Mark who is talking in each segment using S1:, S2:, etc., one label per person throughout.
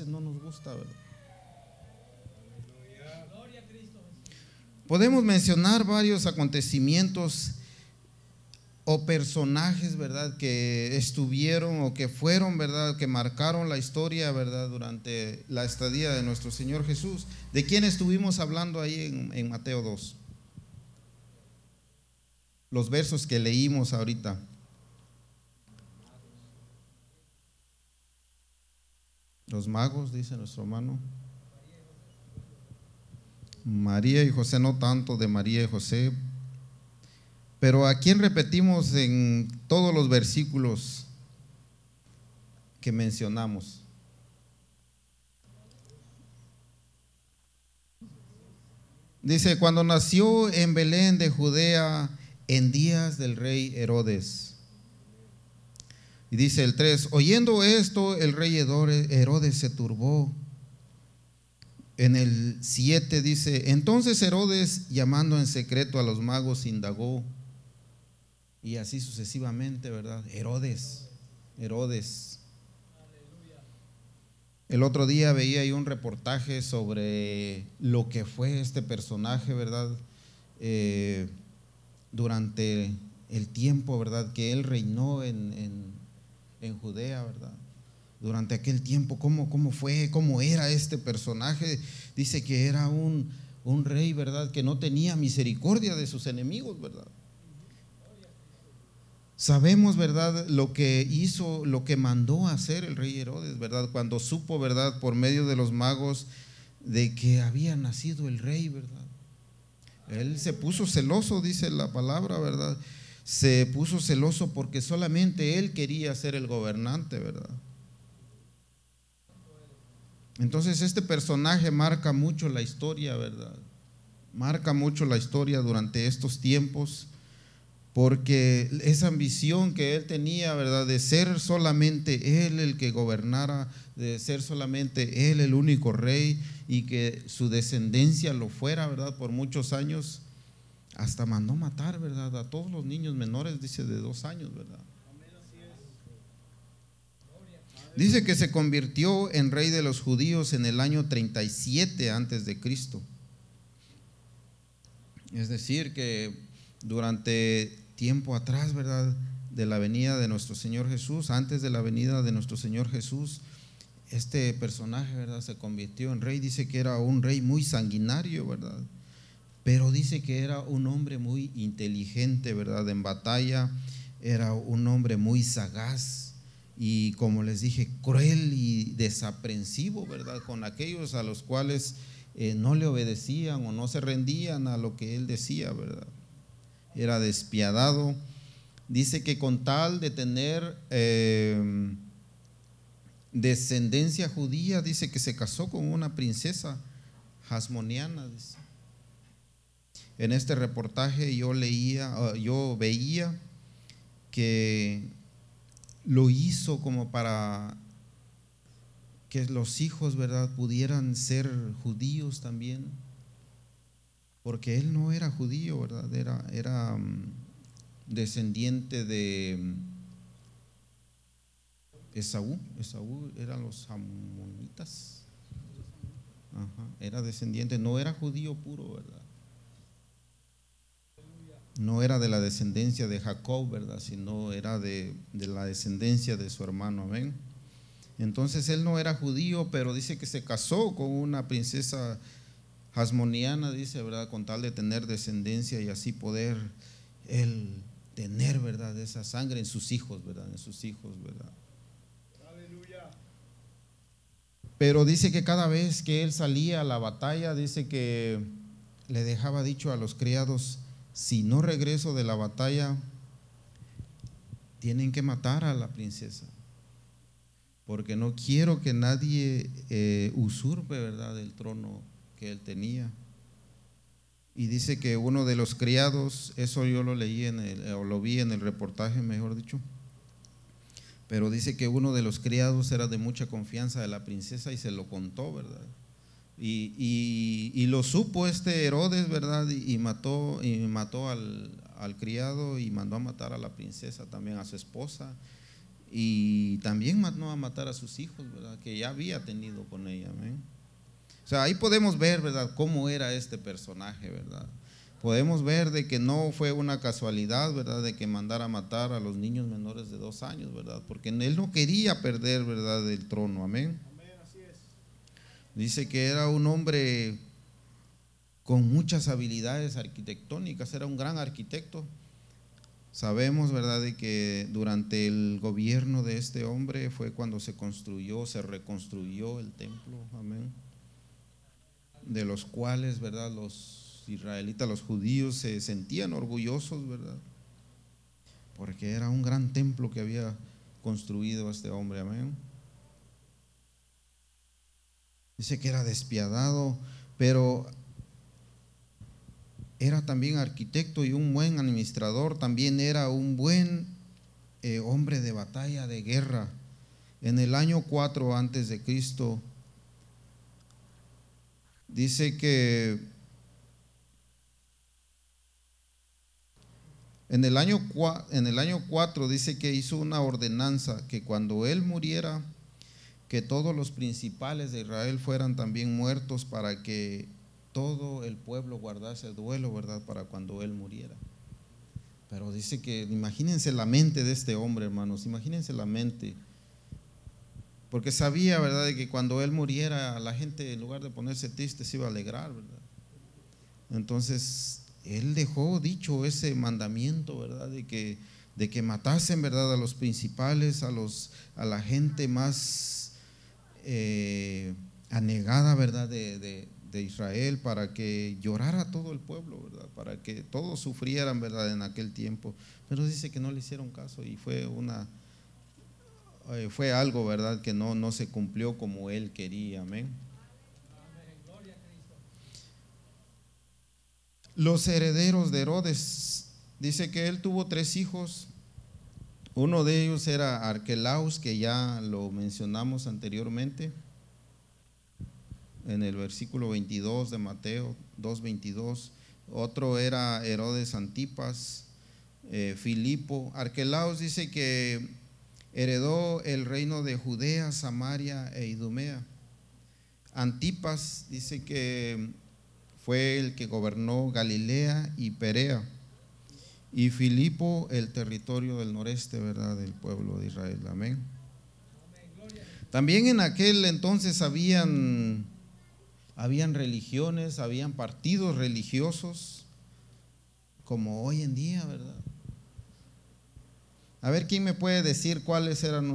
S1: no nos gusta. Podemos mencionar varios acontecimientos o personajes, ¿verdad? Que estuvieron o que fueron, ¿verdad? Que marcaron la historia, ¿verdad? Durante la estadía de nuestro Señor Jesús. ¿De quién estuvimos hablando ahí en, en Mateo 2? Los versos que leímos ahorita. Los magos, dice nuestro hermano. María y José, no tanto de María y José, pero a quién repetimos en todos los versículos que mencionamos. Dice, cuando nació en Belén de Judea en días del rey Herodes. Y dice el 3, oyendo esto, el rey Herodes se turbó. En el 7 dice, entonces Herodes, llamando en secreto a los magos, indagó y así sucesivamente, ¿verdad? Herodes, Herodes. El otro día veía ahí un reportaje sobre lo que fue este personaje, ¿verdad? Eh, durante el tiempo, ¿verdad? Que él reinó en, en, Judea, ¿verdad? Durante aquel tiempo, ¿cómo, ¿cómo fue? ¿Cómo era este personaje? Dice que era un, un rey, ¿verdad? Que no tenía misericordia de sus enemigos, ¿verdad? Sabemos, ¿verdad?, lo que hizo, lo que mandó hacer el rey Herodes, ¿verdad? Cuando supo, ¿verdad?, por medio de los magos de que había nacido el rey, ¿verdad? Él se puso celoso, dice la palabra, ¿verdad? Se puso celoso porque solamente él quería ser el gobernante, ¿verdad? Entonces este personaje marca mucho la historia, ¿verdad? Marca mucho la historia durante estos tiempos porque esa ambición que él tenía, ¿verdad? De ser solamente él el que gobernara, de ser solamente él el único rey y que su descendencia lo fuera, ¿verdad? Por muchos años, hasta mandó matar, ¿verdad? A todos los niños menores, dice, de dos años, ¿verdad? Dice que se convirtió en rey de los judíos en el año 37 antes de Cristo. Es decir, que durante tiempo atrás, ¿verdad? De la venida de nuestro Señor Jesús, antes de la venida de nuestro Señor Jesús, este personaje, ¿verdad? Se convirtió en rey. Dice que era un rey muy sanguinario, ¿verdad? Pero dice que era un hombre muy inteligente, ¿verdad? En batalla, era un hombre muy sagaz y, como les dije, cruel y desaprensivo, ¿verdad? Con aquellos a los cuales eh, no le obedecían o no se rendían a lo que él decía, ¿verdad? era despiadado. Dice que con tal de tener eh, descendencia judía, dice que se casó con una princesa jasmoniana. En este reportaje yo leía, ah, yo veía que lo hizo como para que los hijos, ¿verdad?, pudieran ser judíos también porque él no era judío, ¿verdad? Era, mm, descendiente de mm, Esaú. Esaú eran los amonitas. era descendiente, no era judío puro, ¿verdad? No era de la descendencia de Jacob, ¿verdad? Sino era de, de la descendencia de su hermano, amén. Entonces él no era judío, pero dice que se casó con una princesa Hasmoniana dice, ¿verdad? Con tal de tener descendencia y así poder él tener, ¿verdad? Esa sangre en sus hijos, ¿verdad? En sus hijos, ¿verdad? Aleluya. Pero dice que cada vez que él salía a la batalla, dice que le dejaba dicho a los criados, si no regreso de la batalla, tienen que matar a la princesa. Porque no quiero que nadie eh, usurpe, ¿verdad?, el trono él tenía. Y dice que uno de los criados, eso yo lo leí en el, o lo vi en el reportaje, mejor dicho, pero dice que uno de los criados era de mucha confianza de la princesa y se lo contó, ¿verdad? Y, y, lo supo este Herodes, ¿verdad? Y, mató, y mató al, al, criado y mandó a matar a la princesa, también a su esposa. y también mandó a matar a sus hijos, ¿verdad? Que ya había tenido con ella, amén. O sea, ahí podemos ver, ¿verdad?, cómo era este personaje, ¿verdad? Podemos ver de que no fue una casualidad, ¿verdad?, de que mandara a matar a los niños menores de dos años, ¿verdad? Porque él no quería perder, ¿verdad?, el trono, amén. Dice que era un hombre con muchas habilidades arquitectónicas, era un gran arquitecto. Sabemos, ¿verdad?, de que durante el gobierno de este hombre fue cuando se construyó, se reconstruyó el templo, amén de los cuales, ¿verdad? Los israelitas, los judíos se sentían orgullosos, ¿verdad? Porque era un gran templo que había construido este hombre, amén. Dice que era despiadado, pero era también arquitecto y un buen administrador, también era un buen eh, hombre de batalla, de guerra. En el año 4 antes de Cristo, dice que en el, año, en el año 4 dice que hizo una ordenanza que cuando él muriera, que todos los principales de Israel fueran también muertos para que todo el pueblo guardase duelo, ¿verdad? Para cuando él muriera. Pero dice que, imagínense la mente de este hombre, hermanos, imagínense la mente porque sabía, ¿verdad?, de que cuando él muriera, la gente en lugar de ponerse triste se iba a alegrar, ¿verdad? Entonces, él dejó dicho ese mandamiento, ¿verdad?, de que, de que matasen, ¿verdad?, a los principales, a, los, a la gente más eh, anegada, ¿verdad?, de, de Israel, para que llorara todo el pueblo, ¿verdad? Para que todos sufrieran, ¿verdad? En aquel tiempo. Pero dice que no le hicieron caso y fue una eh, fue algo, ¿verdad?, que no, no se cumplió como él quería. Amén. Los herederos de Herodes, dice que él tuvo tres hijos. Uno de ellos era Arquelaus, que ya lo mencionamos anteriormente en el versículo 22 de Mateo 2.22. Otro era Herodes Antipas, eh, Filipo. Arquelaus dice que heredó el reino de Judea, Samaria e Idumea. Antipas dice que fue el que gobernó Galilea y Perea. Y Filipo el territorio del noreste, ¿verdad? Del pueblo de Israel. Amén. También en aquel entonces habían, habían religiones, habían partidos religiosos, como hoy en día, ¿verdad? A ver, ¿quién me puede decir cuáles eran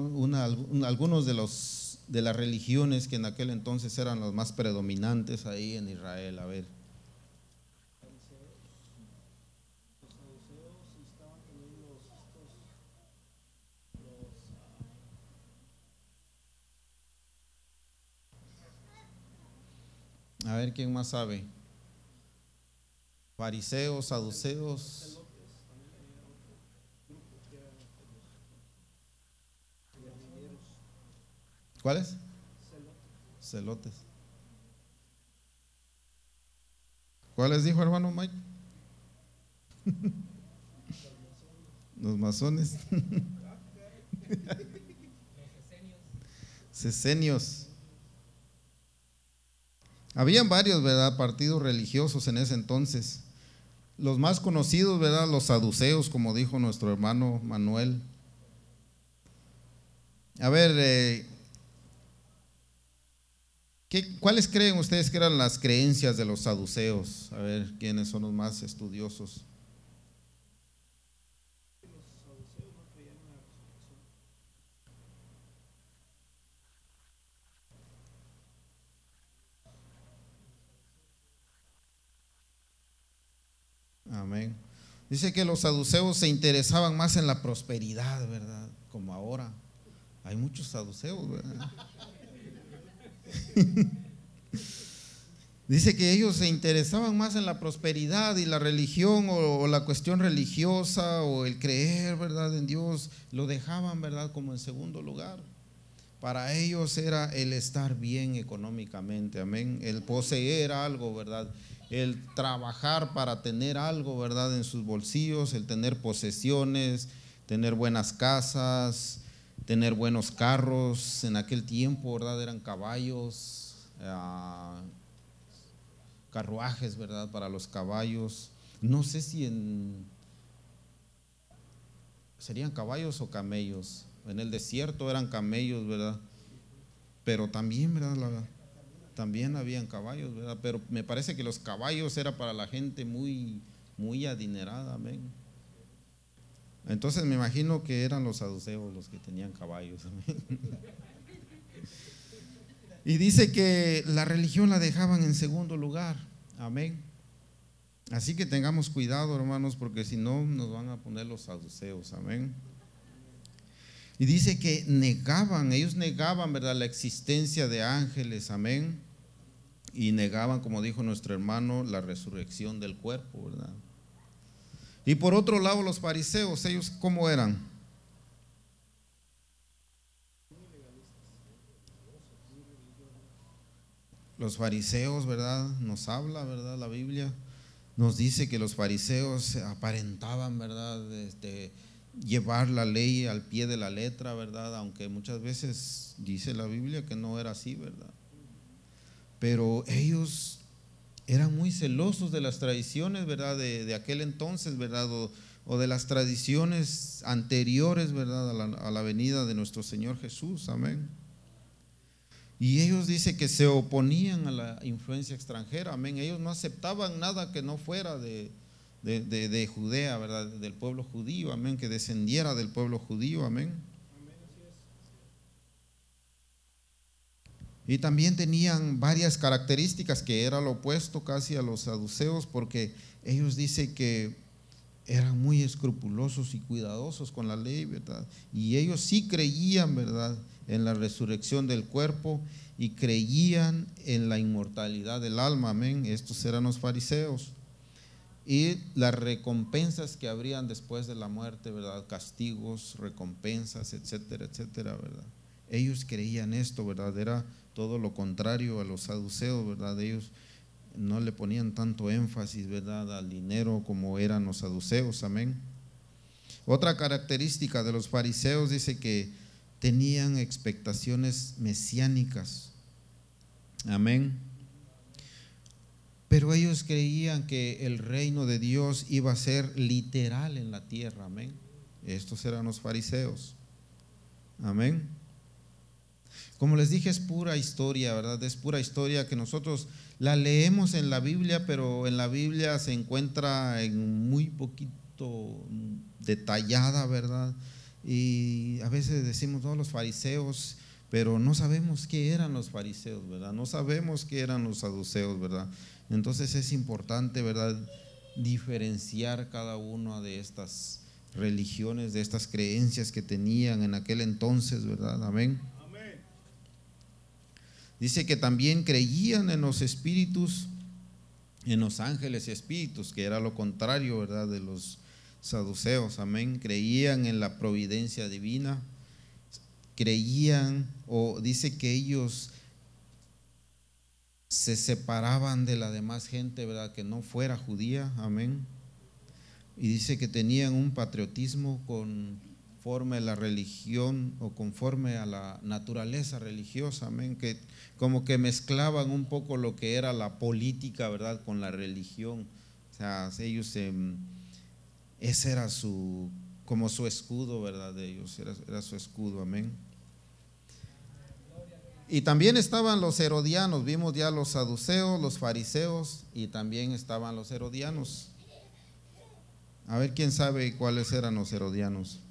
S1: algunos de, los, de las religiones que en aquel entonces eran los más predominantes ahí en Israel? A ver. A ver, ¿quién más sabe? Fariseos, saduceos. ¿Cuáles? Celotes. ¿Cuáles dijo hermano Mike? Los masones. Cesenios. Habían varios, ¿verdad? Partidos religiosos en ese entonces. Los más conocidos, ¿verdad? Los saduceos, como dijo nuestro hermano Manuel. A ver, eh, ¿Cuáles creen ustedes que eran las creencias de los saduceos? A ver, ¿quiénes son los más estudiosos? Amén. Dice que los saduceos se interesaban más en la prosperidad, ¿verdad? Como ahora. Hay muchos saduceos, ¿verdad? Dice que ellos se interesaban más en la prosperidad y la religión o, la cuestión religiosa o el creer, ¿verdad? En Dios, lo dejaban, ¿verdad? Como en segundo lugar. Para ellos era el estar bien económicamente, amén. El poseer algo, ¿verdad? El trabajar para tener algo, ¿verdad? En sus bolsillos, el tener posesiones, tener buenas casas, tener buenos carros. En aquel tiempo, ¿verdad? Eran caballos, ah, carruajes, ¿verdad? Para los caballos. No sé si en... Serían caballos o camellos. En el desierto eran camellos, ¿verdad? Pero también, ¿verdad? También habían caballos, ¿verdad? Pero me parece que los caballos era para la gente muy, muy adinerada, amén. Entonces me imagino que eran los saduceos los que tenían caballos, amén. Y dice que la religión la dejaban en segundo lugar, amén. Así que tengamos cuidado, hermanos, porque si no nos van a poner los saduceos, amén. Y dice que negaban, ellos negaban, ¿verdad?, la existencia de ángeles, amén y negaban, como dijo nuestro hermano, la resurrección del cuerpo, ¿verdad? Y por otro lado, los fariseos, ellos cómo eran? Los fariseos, ¿verdad? Nos habla, ¿verdad? La Biblia nos dice que los fariseos aparentaban, ¿verdad? Este, llevar la ley al pie de la letra, ¿verdad? Aunque muchas veces dice la Biblia que no era así, ¿verdad? Pero ellos eran muy celosos de las tradiciones, ¿verdad? De, aquel entonces, ¿verdad? O, de las tradiciones anteriores, ¿verdad? A la, venida de nuestro Señor Jesús, amén. Y ellos dicen que se oponían a la influencia extranjera, amén. Ellos no aceptaban nada que no fuera de, de Judea, ¿verdad? Del pueblo judío, amén. Que descendiera del pueblo judío, amén. Y también tenían varias características que era lo opuesto casi a los saduceos porque ellos dicen que eran muy escrupulosos y cuidadosos con la ley, ¿verdad? Y ellos sí creían, ¿verdad?, en la resurrección del cuerpo y creían en la inmortalidad del alma, amén. Estos eran los fariseos. Y las recompensas que habrían después de la muerte, ¿verdad? Castigos, recompensas, etcétera, etcétera, ¿verdad? Ellos creían esto, ¿verdad? Era todo lo contrario a los saduceos, ¿verdad? Ellos no le ponían tanto énfasis, ¿verdad?, al dinero como eran los saduceos, amén. Otra característica de los fariseos dice que tenían expectaciones mesiánicas, amén. Pero ellos creían que el reino de Dios iba a ser literal en la tierra, amén. Estos eran los fariseos, amén. Como les dije, es pura historia, ¿verdad? Es pura historia que nosotros la leemos en la Biblia, pero en la Biblia se encuentra en muy poquito detallada, ¿verdad? Y a veces decimos todos los fariseos, pero no sabemos qué eran los fariseos, ¿verdad? No sabemos qué eran los saduceos, ¿verdad? Entonces es importante, ¿verdad? Diferenciar cada una de estas religiones, de estas creencias que tenían en aquel entonces, ¿verdad? Amén. Dice que también creían en los espíritus, en los ángeles y espíritus, que era lo contrario, ¿verdad?, de los saduceos, amén. Creían en la providencia divina, creían, o dice que ellos se separaban de la demás gente, ¿verdad?, que no fuera judía, amén. Y dice que tenían un patriotismo con conforme a la religión o conforme a la naturaleza religiosa, amén, que como que mezclaban un poco lo que era la política, ¿verdad?, con la religión. O sea, ellos, ese era su, como su escudo, ¿verdad?, de ellos, era, era su escudo, amén. Y también estaban los herodianos, vimos ya los saduceos, los fariseos, y también estaban los herodianos. A ver quién sabe cuáles eran los herodianos.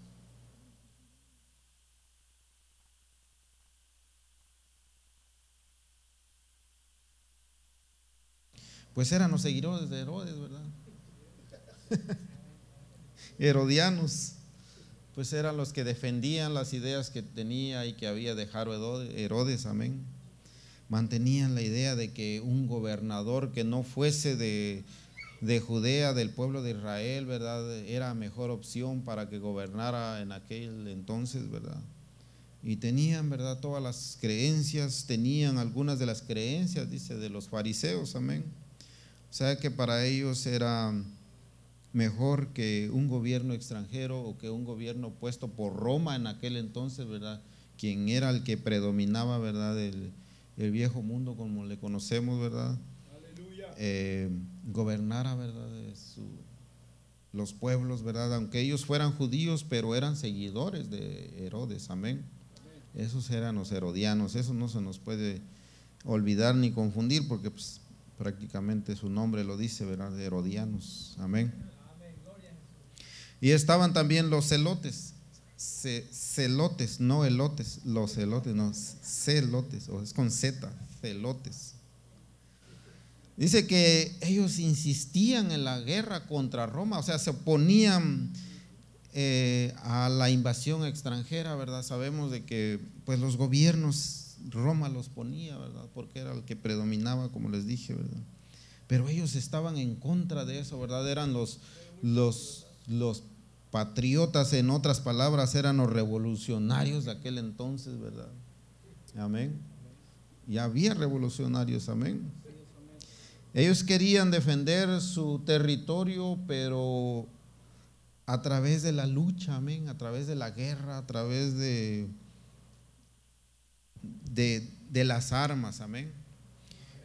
S1: Pues eran los seguidores de Herodes, ¿verdad? Herodianos, pues eran los que defendían las ideas que tenía y que había dejado Herodes, amén. Mantenían la idea de que un gobernador que no fuese de, de Judea, del pueblo de Israel, ¿verdad? Era mejor opción para que gobernara en aquel entonces, ¿verdad? Y tenían, ¿verdad? Todas las creencias, tenían algunas de las creencias, dice, de los fariseos, amén. O sea que para ellos era mejor que un gobierno extranjero o que un gobierno puesto por Roma en aquel entonces, ¿verdad? Quien era el que predominaba, ¿verdad? El, el viejo mundo como le conocemos, ¿verdad? Eh, gobernara, ¿verdad? los pueblos, ¿verdad? Aunque ellos fueran judíos, pero eran seguidores de Herodes, amén. Esos eran los herodianos, eso no se nos puede olvidar ni confundir porque pues, prácticamente su nombre lo dice, ¿verdad? Herodianos, amén. Y estaban también los celotes, celotes, no elotes, los celotes, no, celotes, o es con Z, celotes. Dice que ellos insistían en la guerra contra Roma, o sea, se oponían eh, a la invasión extranjera, ¿verdad? Sabemos de que pues los gobiernos, Roma los ponía, ¿verdad? Porque era el que predominaba, como les dije, ¿verdad? Pero ellos estaban en contra de eso, ¿verdad? Eran los, los, los patriotas, en otras palabras, eran los revolucionarios de aquel entonces, ¿verdad? Amén. Y había revolucionarios, amén. Ellos querían defender su territorio, pero a través de la lucha, amén, a través de la guerra, a través de, de, de las armas, amén.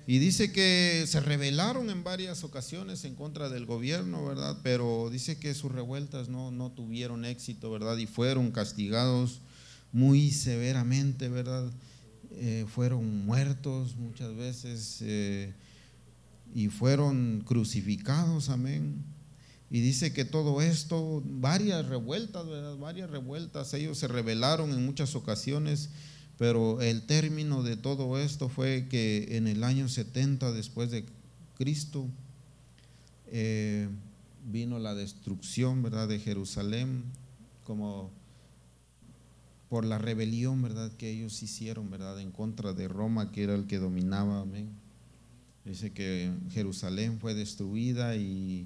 S1: Y dice que se rebelaron en varias ocasiones en contra del gobierno, ¿verdad? Pero dice que sus revueltas no, no tuvieron éxito, ¿verdad? Y fueron castigados muy severamente, ¿verdad? Eh, fueron muertos muchas veces. Eh, y fueron crucificados, amén. Y dice que todo esto, varias revueltas, ¿verdad? Varias revueltas, ellos se rebelaron en muchas ocasiones, pero el término de todo esto fue que en el año 70 después de Cristo eh, vino la destrucción, ¿verdad? De Jerusalén, como por la rebelión, ¿verdad? Que ellos hicieron, ¿verdad? En contra de Roma, que era el que dominaba, amén. Dice que Jerusalén fue destruida y,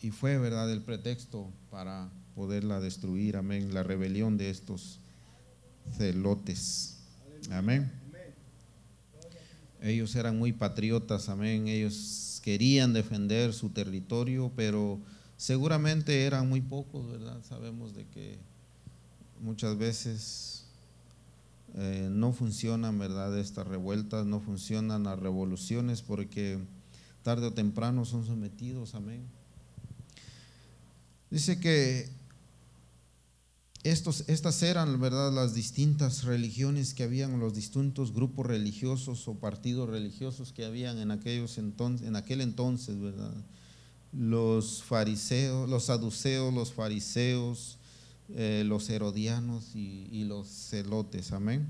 S1: y fue, ¿verdad?, el pretexto para poderla destruir, amén, la rebelión de estos celotes. Amén. Ellos eran muy patriotas, amén, ellos querían defender su territorio, pero seguramente eran muy pocos, ¿verdad? Sabemos de que muchas veces eh, no funcionan, ¿verdad? Estas revueltas, no funcionan las revoluciones porque tarde o temprano son sometidos, amén. Dice que estos, estas eran, ¿verdad?, las distintas religiones que habían, los distintos grupos religiosos o partidos religiosos que habían en, aquellos entonces, en aquel entonces, ¿verdad? Los fariseos, los saduceos, los fariseos, eh, los herodianos y, los celotes. Amén.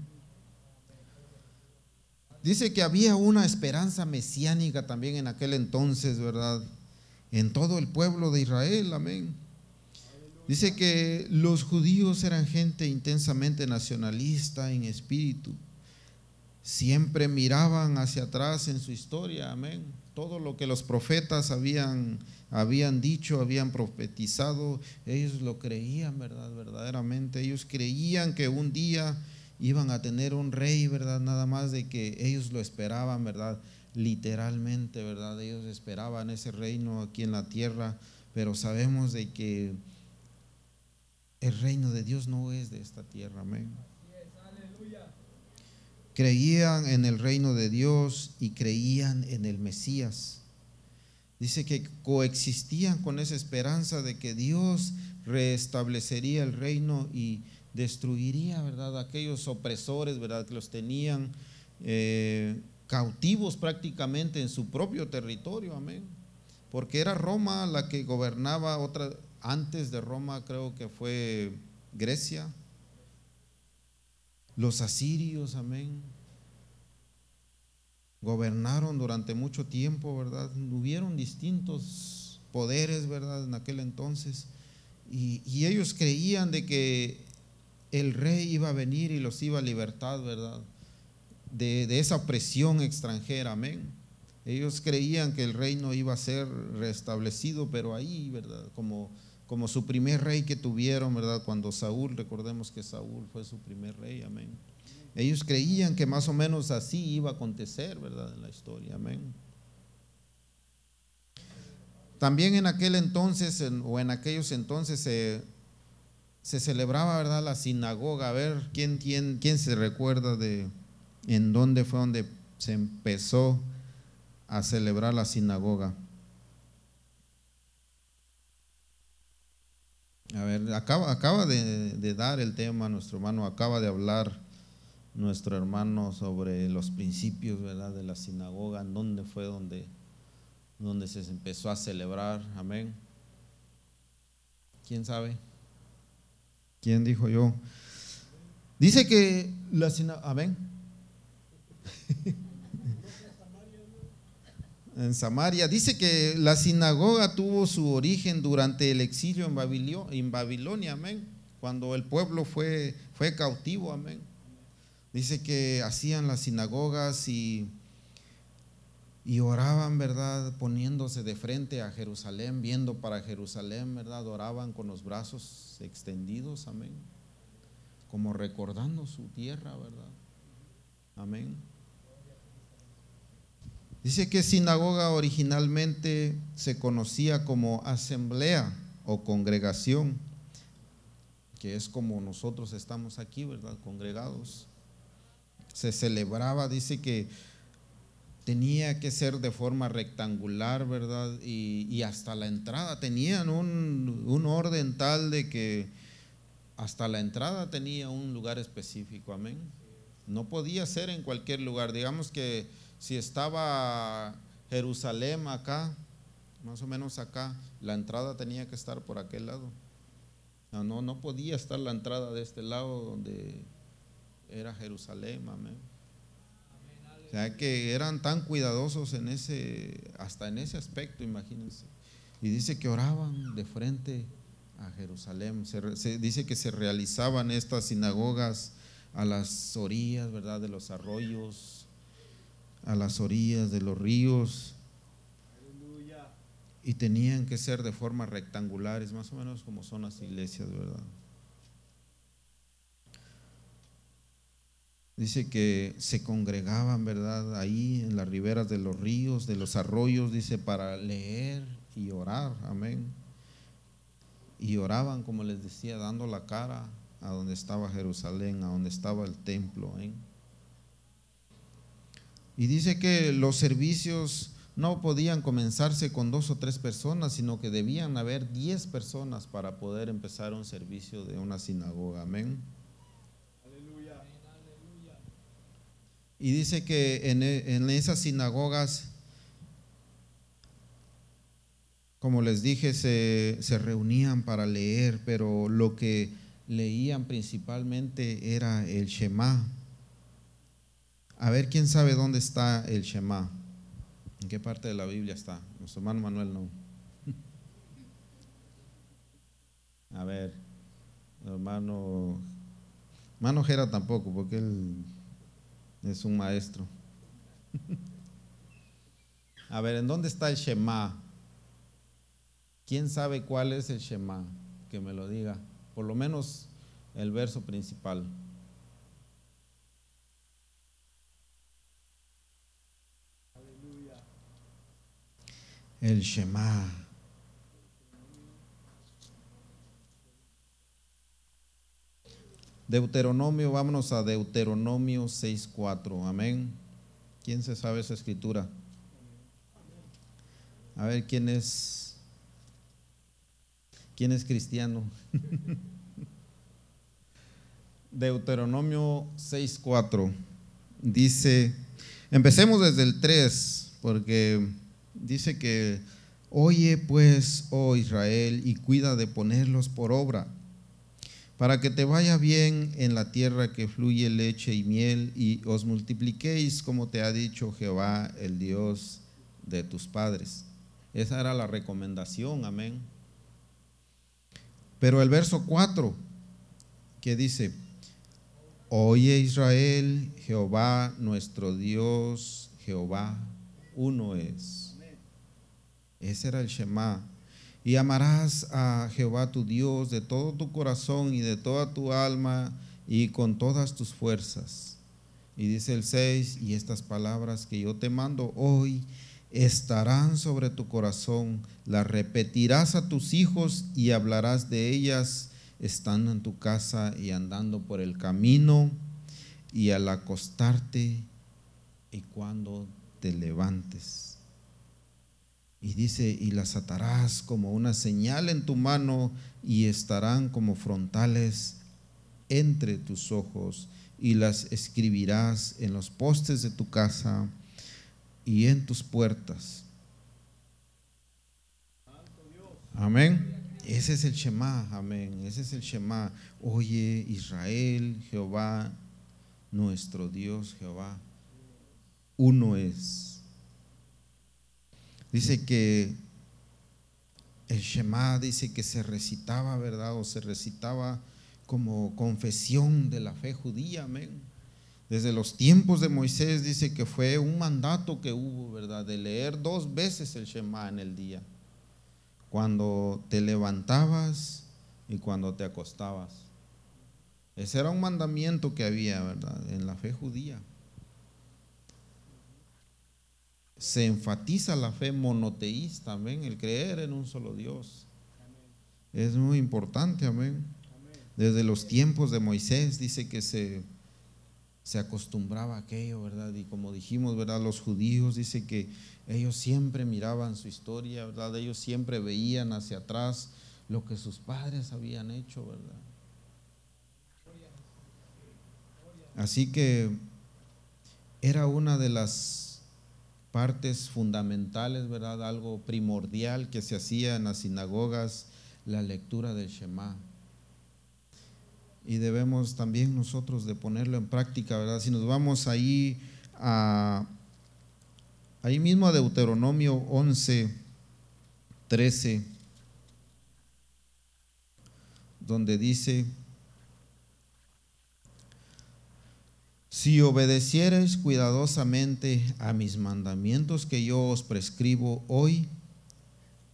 S1: Dice que había una esperanza mesiánica también en aquel entonces, ¿verdad? En todo el pueblo de Israel, amén. Dice que los judíos eran gente intensamente nacionalista en espíritu. Siempre miraban hacia atrás en su historia, amén. Todo lo que los profetas habían habían dicho, habían profetizado, ellos lo creían, ¿verdad? Verdaderamente, ellos creían que un día iban a tener un rey, ¿verdad? Nada más de que ellos lo esperaban, ¿verdad? Literalmente, ¿verdad? Ellos esperaban ese reino aquí en la tierra, pero sabemos de que el reino de Dios no es de esta tierra, amén. Creían en el reino de Dios y creían en el Mesías. Dice que coexistían con esa esperanza de que Dios restablecería el reino y destruiría, ¿verdad? Aquellos opresores, ¿verdad? Que los tenían eh, cautivos prácticamente en su propio territorio, amén. Porque era Roma la que gobernaba otra, antes de Roma creo que fue Grecia, los asirios, amén gobernaron durante mucho tiempo, ¿verdad? Hubieron distintos poderes, ¿verdad? En aquel entonces. Y, ellos creían de que el rey iba a venir y los iba a libertar, ¿verdad? De, de esa opresión extranjera, amén. Ellos creían que el reino iba a ser restablecido, pero ahí, ¿verdad? Como, su primer rey que tuvieron, ¿verdad? Cuando Saúl, recordemos que Saúl fue su primer rey, amén. Ellos creían que más o menos así iba a acontecer, ¿verdad? En la historia, amén. También en aquel entonces, o en aquellos entonces, se, se celebraba, ¿verdad?, la sinagoga. A ver, ¿quién, quién, quién se recuerda de en dónde fue donde se empezó a celebrar la sinagoga? A ver, acaba, acaba de, de, dar el tema, nuestro hermano, acaba de hablar nuestro hermano sobre los principios, ¿verdad?, de la sinagoga, en dónde fue donde donde se empezó a celebrar. Amén. ¿Quién sabe? ¿Quién dijo yo? Dice que la sinagoga, amén. en Samaria. Dice que la sinagoga tuvo su origen durante el exilio en Babilonia, amén. Cuando el pueblo fue, fue cautivo, amén. Dice que hacían las sinagogas y y oraban, ¿verdad? Poniéndose de frente a Jerusalén, viendo para Jerusalén, ¿verdad? Oraban con los brazos extendidos, amén. Como recordando su tierra, ¿verdad? Amén. Dice que sinagoga originalmente se conocía como asamblea o congregación, que es como nosotros estamos aquí, ¿verdad? Congregados. Se celebraba, dice que tenía que ser de forma rectangular, ¿verdad? Y, hasta la entrada tenían un, un, orden tal de que hasta la entrada tenía un lugar específico, amén. No podía ser en cualquier lugar. Digamos que si estaba Jerusalén acá, más o menos acá, la entrada tenía que estar por aquel lado. No, no, podía estar la entrada de este lado donde era Jerusalén, amén. O sea que eran tan cuidadosos en ese, hasta en ese aspecto, imagínense. Y dice que oraban de frente a Jerusalén. Se, dice que se realizaban estas sinagogas a las orillas, ¿verdad? De los arroyos, a las orillas de los ríos. Y tenían que ser de forma rectangulares, más o menos como son las iglesias, ¿verdad? Dice que se congregaban, ¿verdad? Ahí en las riberas de los ríos, de los arroyos, dice, para leer y orar. Amén. Y oraban, como les decía, dando la cara a donde estaba Jerusalén, a donde estaba el templo. ¿eh? Y dice que los servicios no podían comenzarse con dos o tres personas, sino que debían haber diez personas para poder empezar un servicio de una sinagoga. Amén. Y dice que en, en esas sinagogas, como les dije, se, se reunían para leer, pero lo que leían principalmente era el Shema. A ver, ¿quién sabe dónde está el Shema? ¿En qué parte de la Biblia está? Nuestro hermano Manuel no. A ver, hermano, hermano Jera tampoco, porque él es un maestro. A ver, ¿en dónde está el Shema? ¿Quién sabe cuál es el Shema? Que me lo diga. Por lo menos el verso principal. El Shema. Deuteronomio, vámonos a Deuteronomio 6.4. Amén. ¿Quién se sabe esa escritura? A ver, ¿quién es? ¿Quién es cristiano? Deuteronomio 6.4 dice, empecemos desde el 3, porque dice que, oye pues, oh Israel, y cuida de ponerlos por obra para que te vaya bien en la tierra que fluye leche y miel, y os multipliquéis como te ha dicho Jehová, el Dios de tus padres. Esa era la recomendación, amén. Pero el verso 4, que dice, Oye Israel, Jehová nuestro Dios, Jehová uno es. Ese era el Shema. Y amarás a Jehová tu Dios de todo tu corazón y de toda tu alma y con todas tus fuerzas. Y dice el 6, y estas palabras que yo te mando hoy estarán sobre tu corazón, las repetirás a tus hijos y hablarás de ellas estando en tu casa y andando por el camino y al acostarte y cuando te levantes. Y dice, y las atarás como una señal en tu mano y estarán como frontales entre tus ojos y las escribirás en los postes de tu casa y en tus puertas. Amén. Ese es el Shema, amén. Ese es el Shema. Oye, Israel, Jehová, nuestro Dios, Jehová, uno es. Dice que el Shema dice que se recitaba, ¿verdad? O se recitaba como confesión de la fe judía, amén. Desde los tiempos de Moisés dice que fue un mandato que hubo, ¿verdad? De leer dos veces el Shema en el día. Cuando te levantabas y cuando te acostabas. Ese era un mandamiento que había, ¿verdad? En la fe judía. Se enfatiza la fe monoteísta, amén, el creer en un solo Dios. Es muy importante, amén. Desde los tiempos de Moisés dice que se, se acostumbraba a aquello, ¿verdad? Y como dijimos, ¿verdad? Los judíos dice que ellos siempre miraban su historia, ¿verdad? Ellos siempre veían hacia atrás lo que sus padres habían hecho, ¿verdad? Así que era una de las partes fundamentales, ¿verdad? Algo primordial que se hacía en las sinagogas, la lectura del Shema y debemos también nosotros de ponerlo en práctica, ¿verdad? Si nos vamos ahí a ahí mismo a Deuteronomio 11 13 donde dice Si obedeciereis cuidadosamente a mis mandamientos que yo os prescribo hoy,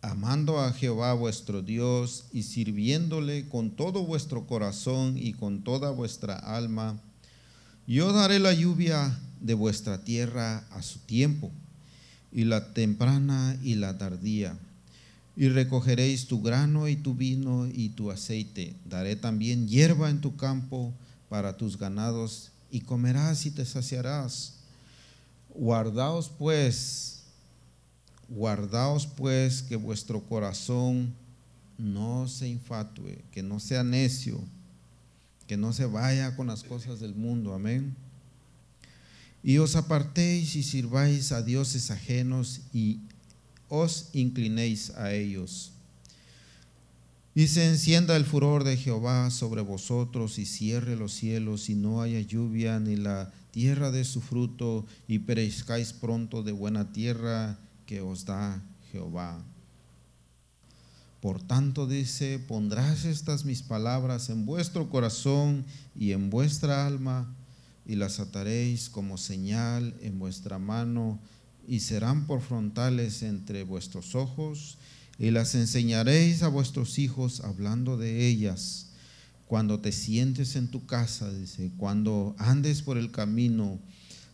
S1: amando a Jehová vuestro Dios y sirviéndole con todo vuestro corazón y con toda vuestra alma, yo daré la lluvia de vuestra tierra a su tiempo, y la temprana y la tardía, y recogeréis tu grano y tu vino y tu aceite. Daré también hierba en tu campo para tus ganados, y comerás y te saciarás. Guardaos pues Guardaos pues que vuestro corazón no se infatue, que no sea necio, que no se vaya con las cosas del mundo. Amén. Y os apartéis y sirváis a dioses ajenos y os inclinéis a ellos. Y se encienda el furor de Jehová sobre vosotros y cierre los cielos y no haya lluvia ni la tierra de su fruto y perezcáis pronto de buena tierra que os da Jehová. Por tanto dice, pondrás estas mis palabras en vuestro corazón y en vuestra alma, y las ataréis como señal en vuestra mano, y serán por frontales entre vuestros ojos, y las enseñaréis a vuestros hijos hablando de ellas. Cuando te sientes en tu casa, dice, cuando andes por el camino,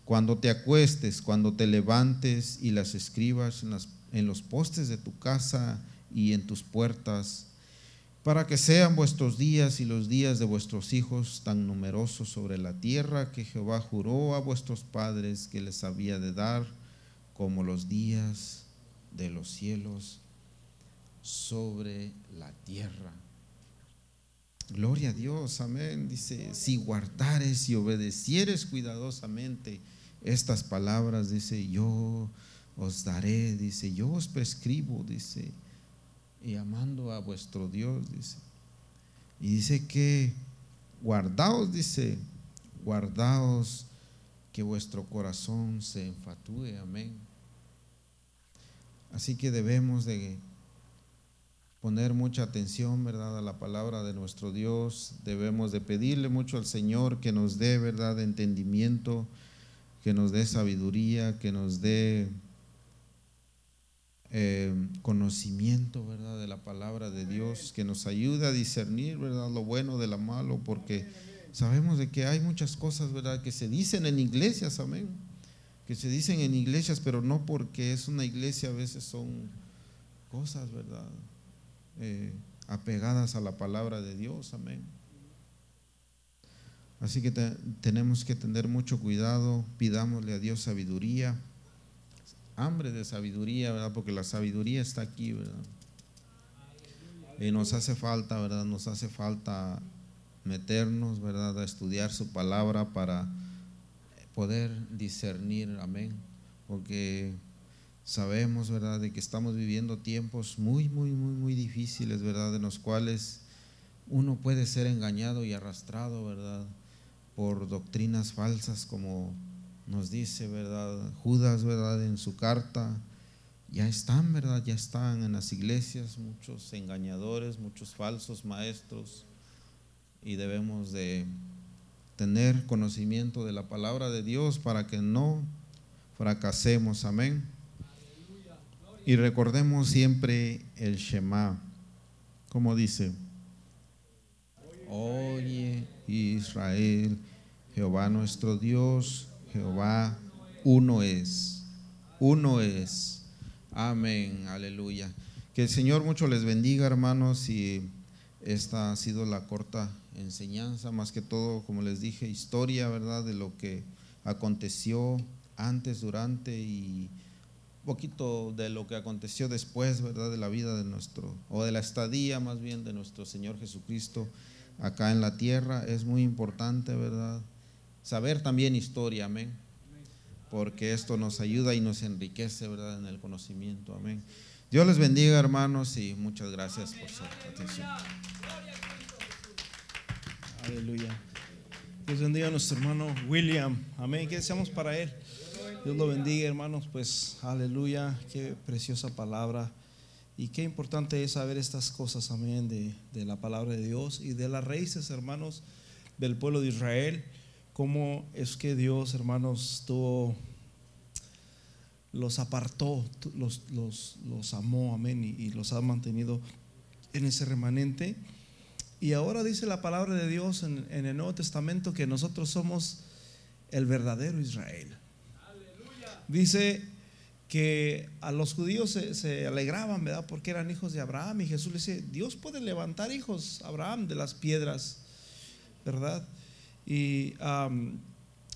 S1: cuando te acuestes, cuando te levantes y las escribas en, los postes de tu casa y en tus puertas, para que sean vuestros días y los días de vuestros hijos tan numerosos sobre la tierra que Jehová juró a vuestros padres que les había de dar, como los días de los cielos sobre la tierra. Gloria a Dios, amén. Dice, si guardares y obedecieres cuidadosamente estas palabras, dice, yo os daré, dice, yo os prescribo, dice, y amando a vuestro Dios, dice. Y dice que guardaos, dice, guardaos que vuestro corazón se enfatúe, amén. Así que debemos de poner mucha atención, ¿verdad?, a la palabra de nuestro Dios. Debemos de pedirle mucho al Señor que nos dé, ¿verdad?, entendimiento que nos dé sabiduría, que nos dé eh, conocimiento, ¿verdad?, de la palabra de Dios, que nos ayude a discernir, ¿verdad?, lo bueno de lo malo, porque sabemos de que hay muchas cosas, ¿verdad?, que se dicen en iglesias, amén, que se dicen en iglesias, pero no porque es una iglesia, a veces son cosas, ¿verdad? Eh, apegadas a la palabra de Dios, amén. Así que tenemos que tener mucho cuidado, pidámosle a Dios sabiduría, hambre de sabiduría, ¿verdad? Porque la sabiduría está aquí. Y nos hace falta, ¿verdad? Nos hace falta meternos, ¿verdad? A estudiar su palabra para poder discernir, amén. Porque sabemos, ¿verdad? De que estamos viviendo tiempos muy, muy, muy, muy difíciles, ¿verdad? En los cuales uno puede ser engañado y arrastrado, ¿verdad? Por doctrinas falsas como nos dice, ¿verdad? Judas, ¿verdad? En su carta ya están, ¿verdad? Ya están en las iglesias muchos engañadores, muchos falsos maestros y debemos de tener conocimiento de la palabra de Dios para que no fracasemos, amén. Y recordemos siempre el Shema, como dice, oye Israel, Jehová nuestro Dios, Jehová uno es, uno es. Amén, aleluya. Que el Señor mucho les bendiga, hermanos, y esta ha sido la corta enseñanza, más que todo, como les dije, historia, ¿verdad? De lo que aconteció antes, durante y poquito de lo que aconteció después, ¿verdad? De la vida de nuestro, o de la estadía más bien de nuestro Señor Jesucristo acá en la tierra. Es muy importante, ¿verdad? Saber también historia, amén porque esto nos ayuda y nos enriquece, ¿verdad?, en el conocimiento. Amén. Dios les bendiga, hermanos, y muchas gracias por su atención.
S2: Aleluya. Dios bendiga a nuestro hermano William. Amén. ¿Qué deseamos para él? Dios lo bendiga, hermanos. Pues, aleluya. Qué preciosa palabra. Y qué importante es saber estas cosas, amén, de, la palabra de Dios y de las raíces, hermanos, del pueblo de Israel cómo es que Dios, hermanos, tuvo, los apartó, los, los, amó, amén, y, los ha mantenido en ese remanente. Y ahora dice la palabra de Dios en, el Nuevo Testamento que nosotros somos el verdadero Israel. Dice que a los judíos se, alegraban, ¿verdad? Porque eran hijos de Abraham. Y Jesús le dice, Dios puede levantar hijos, Abraham, de las piedras, ¿verdad? Y,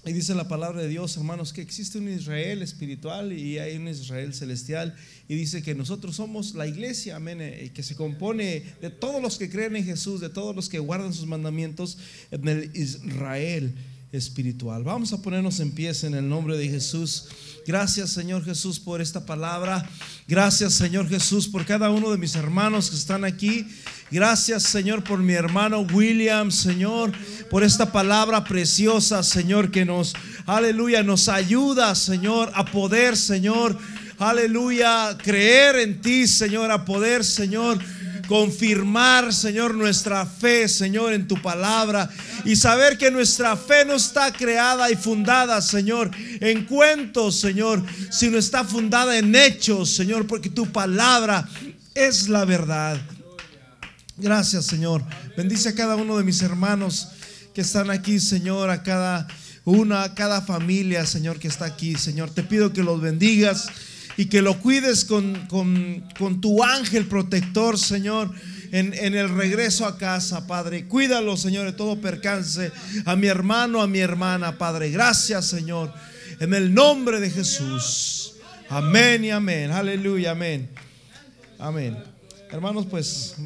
S2: dice la palabra de Dios, hermanos, que existe un Israel espiritual y hay un Israel celestial. Y dice que nosotros somos la iglesia, amén, eh, que se compone de todos los que creen en Jesús, de todos los que guardan sus mandamientos en el Israel espiritual. Vamos a ponernos en pie en el nombre de Jesús. Gracias Señor Jesús por esta palabra. Gracias Señor Jesús por cada uno de mis hermanos que están aquí. Gracias Señor por mi hermano William, Señor, por esta palabra preciosa, Señor, que nos, aleluya, nos ayuda, Señor, a poder, Señor, aleluya, creer en ti, Señor, a poder, Señor confirmar, Señor, nuestra fe, Señor, en tu palabra y saber que nuestra fe no está creada y fundada, Señor, en cuentos, Señor, sino está fundada en hechos, Señor, porque tu palabra es la verdad. Gracias, Señor. Bendice a cada uno de mis hermanos que están aquí, Señor, a cada una, a cada familia, Señor, que está aquí, Señor. Te pido que los bendigas y que lo cuides con, con, tu ángel protector, Señor. En, en, el regreso a casa, Padre. Cuídalo, Señor, de todo percance. A mi hermano, a mi hermana, Padre. Gracias, Señor. En el nombre de Jesús. Amén y amén. Aleluya, amén. Amén. Hermanos, pues...